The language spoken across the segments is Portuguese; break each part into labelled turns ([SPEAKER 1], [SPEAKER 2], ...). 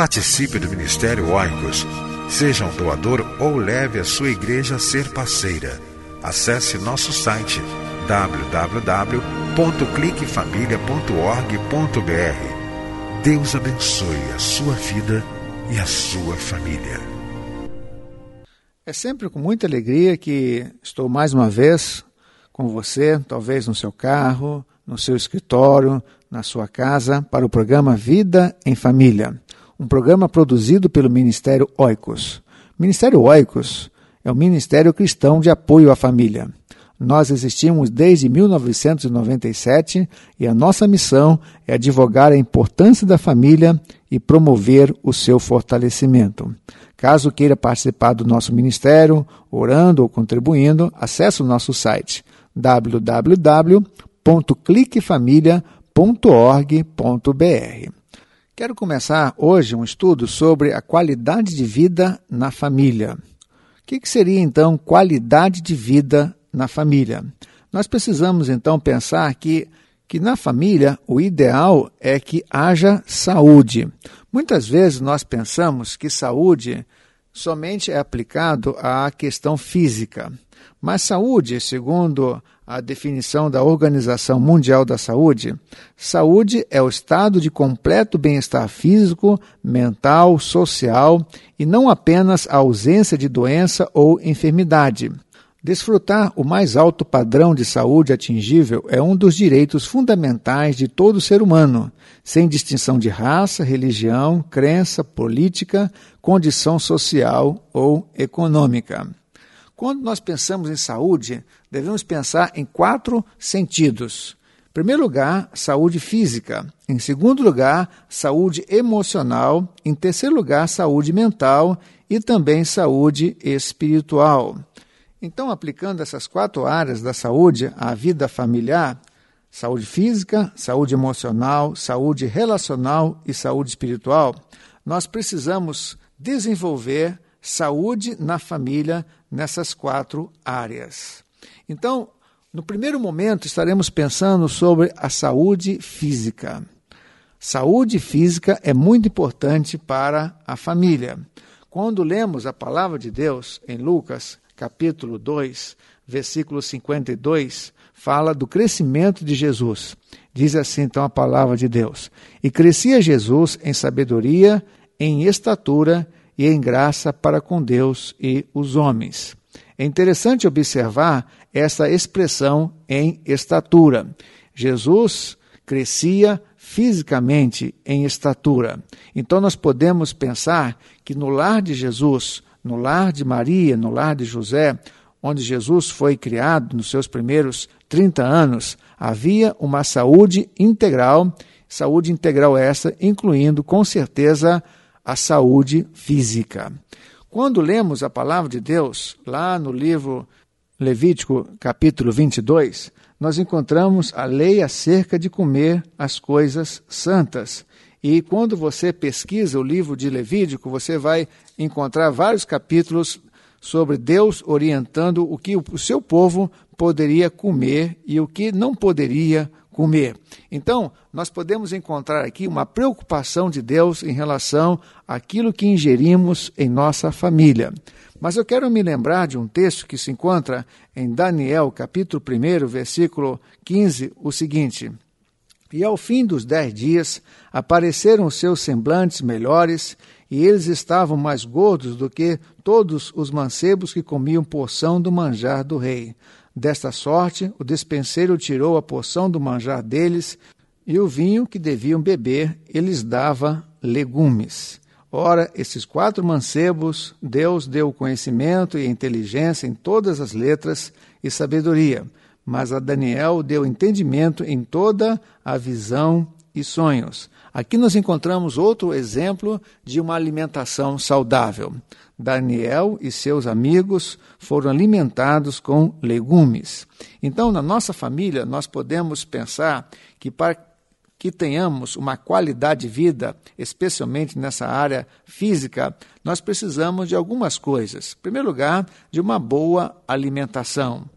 [SPEAKER 1] Participe do Ministério Oicos. Seja um doador ou leve a sua igreja a ser parceira. Acesse nosso site www.cliquefamilia.org.br. Deus abençoe a sua vida e a sua família.
[SPEAKER 2] É sempre com muita alegria que estou mais uma vez com você, talvez no seu carro, no seu escritório, na sua casa, para o programa Vida em Família um programa produzido pelo Ministério Oicos. Ministério Oicos é o Ministério Cristão de Apoio à Família. Nós existimos desde 1997 e a nossa missão é advogar a importância da família e promover o seu fortalecimento. Caso queira participar do nosso ministério, orando ou contribuindo, acesse o nosso site www.cliquefamilia.org.br. Quero começar hoje um estudo sobre a qualidade de vida na família. O que, que seria então qualidade de vida na família? Nós precisamos então pensar que, que na família o ideal é que haja saúde. Muitas vezes nós pensamos que saúde somente é aplicado à questão física. Mas saúde, segundo a definição da Organização Mundial da Saúde, saúde é o estado de completo bem-estar físico, mental, social e não apenas a ausência de doença ou enfermidade. Desfrutar o mais alto padrão de saúde atingível é um dos direitos fundamentais de todo ser humano, sem distinção de raça, religião, crença, política, condição social ou econômica. Quando nós pensamos em saúde, devemos pensar em quatro sentidos. Em primeiro lugar, saúde física. Em segundo lugar, saúde emocional. Em terceiro lugar, saúde mental e também saúde espiritual. Então, aplicando essas quatro áreas da saúde à vida familiar, saúde física, saúde emocional, saúde relacional e saúde espiritual, nós precisamos desenvolver saúde na família nessas quatro áreas. Então, no primeiro momento, estaremos pensando sobre a saúde física. Saúde física é muito importante para a família. Quando lemos a palavra de Deus em Lucas, capítulo 2, versículo 52, fala do crescimento de Jesus. Diz assim então a palavra de Deus: E crescia Jesus em sabedoria, em estatura e em graça para com Deus e os homens. É interessante observar essa expressão em estatura. Jesus crescia fisicamente em estatura. Então nós podemos pensar que no lar de Jesus, no lar de Maria, no lar de José, onde Jesus foi criado nos seus primeiros 30 anos, havia uma saúde integral, saúde integral essa, incluindo com certeza a saúde física. Quando lemos a palavra de Deus, lá no livro Levítico, capítulo 22, nós encontramos a lei acerca de comer as coisas santas. E quando você pesquisa o livro de Levítico, você vai encontrar vários capítulos sobre Deus orientando o que o seu povo poderia comer e o que não poderia comer. Então, nós podemos encontrar aqui uma preocupação de Deus em relação àquilo que ingerimos em nossa família. Mas eu quero me lembrar de um texto que se encontra em Daniel, capítulo 1, versículo 15, o seguinte: E ao fim dos dez dias apareceram seus semblantes melhores, e eles estavam mais gordos do que todos os mancebos que comiam porção do manjar do rei. Desta sorte, o despenseiro tirou a porção do manjar deles, e o vinho que deviam beber, eles dava legumes. Ora, esses quatro mancebos, Deus deu conhecimento e inteligência em todas as letras e sabedoria, mas a Daniel deu entendimento em toda a visão e sonhos. Aqui nós encontramos outro exemplo de uma alimentação saudável. Daniel e seus amigos foram alimentados com legumes. Então, na nossa família, nós podemos pensar que para que tenhamos uma qualidade de vida, especialmente nessa área física, nós precisamos de algumas coisas. Em primeiro lugar, de uma boa alimentação.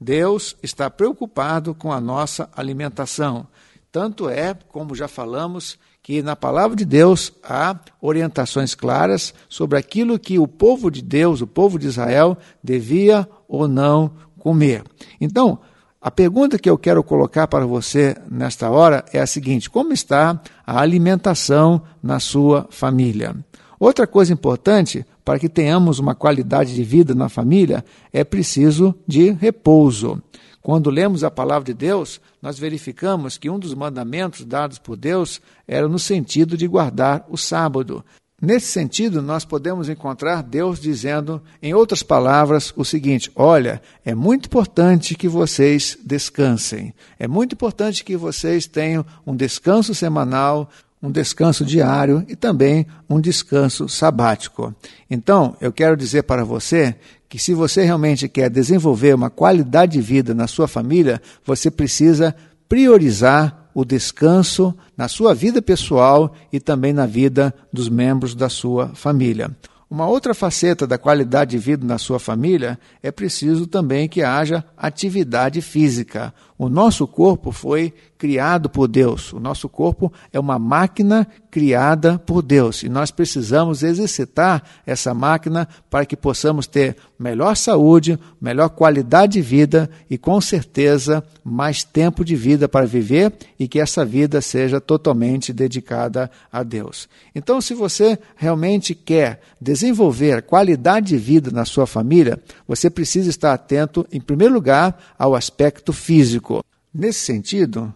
[SPEAKER 2] Deus está preocupado com a nossa alimentação. Tanto é, como já falamos, que na palavra de Deus há orientações claras sobre aquilo que o povo de Deus, o povo de Israel, devia ou não comer. Então, a pergunta que eu quero colocar para você nesta hora é a seguinte: como está a alimentação na sua família? Outra coisa importante para que tenhamos uma qualidade de vida na família é preciso de repouso. Quando lemos a palavra de Deus, nós verificamos que um dos mandamentos dados por Deus era no sentido de guardar o sábado. Nesse sentido, nós podemos encontrar Deus dizendo, em outras palavras, o seguinte: olha, é muito importante que vocês descansem, é muito importante que vocês tenham um descanso semanal, um descanso diário e também um descanso sabático. Então, eu quero dizer para você que se você realmente quer desenvolver uma qualidade de vida na sua família, você precisa priorizar o descanso na sua vida pessoal e também na vida dos membros da sua família. Uma outra faceta da qualidade de vida na sua família é preciso também que haja atividade física. O nosso corpo foi criado por Deus. O nosso corpo é uma máquina criada por Deus e nós precisamos exercitar essa máquina para que possamos ter melhor saúde, melhor qualidade de vida e com certeza mais tempo de vida para viver e que essa vida seja totalmente dedicada a Deus. Então, se você realmente quer desenvolver qualidade de vida na sua família, você precisa estar atento, em primeiro lugar, ao aspecto físico. Nesse sentido,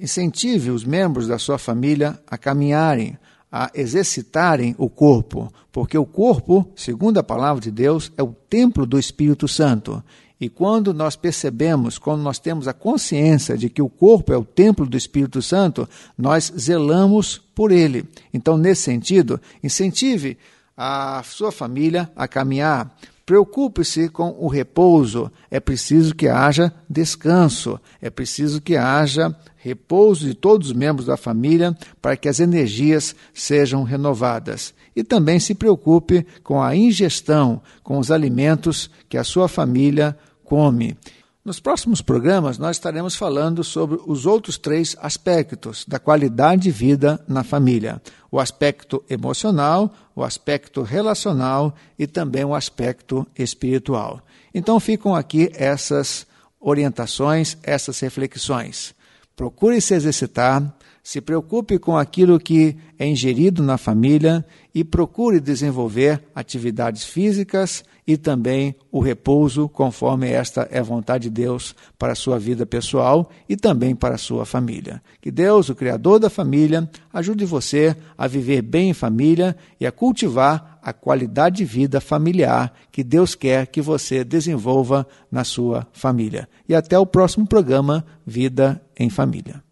[SPEAKER 2] Incentive os membros da sua família a caminharem, a exercitarem o corpo, porque o corpo, segundo a palavra de Deus, é o templo do Espírito Santo. E quando nós percebemos, quando nós temos a consciência de que o corpo é o templo do Espírito Santo, nós zelamos por ele. Então, nesse sentido, incentive a sua família a caminhar. Preocupe-se com o repouso. É preciso que haja descanso. É preciso que haja repouso de todos os membros da família para que as energias sejam renovadas. E também se preocupe com a ingestão, com os alimentos que a sua família come. Nos próximos programas, nós estaremos falando sobre os outros três aspectos da qualidade de vida na família: o aspecto emocional, o aspecto relacional e também o aspecto espiritual. Então, ficam aqui essas orientações, essas reflexões. Procure se exercitar, se preocupe com aquilo que é ingerido na família e procure desenvolver atividades físicas e também o repouso, conforme esta é a vontade de Deus para a sua vida pessoal e também para a sua família. Que Deus, o Criador da família, ajude você a viver bem em família e a cultivar a qualidade de vida familiar que Deus quer que você desenvolva na sua família. E até o próximo programa Vida em Família.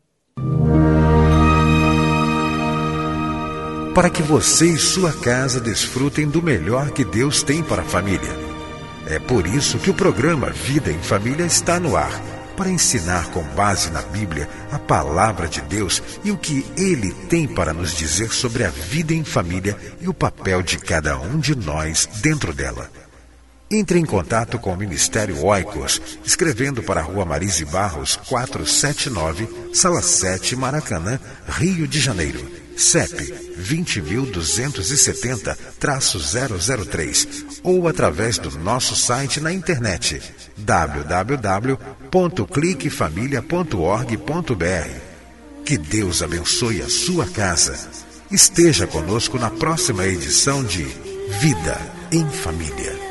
[SPEAKER 1] Para que você e sua casa desfrutem do melhor que Deus tem para a família. É por isso que o programa Vida em Família está no ar para ensinar com base na Bíblia a palavra de Deus e o que ele tem para nos dizer sobre a vida em família e o papel de cada um de nós dentro dela. Entre em contato com o Ministério Oicos, escrevendo para a Rua Marise Barros, 479, Sala 7, Maracanã, Rio de Janeiro. CEP 20.270-003 ou através do nosso site na internet www.cliquefamilia.org.br. Que Deus abençoe a sua casa. Esteja conosco na próxima edição de Vida em Família.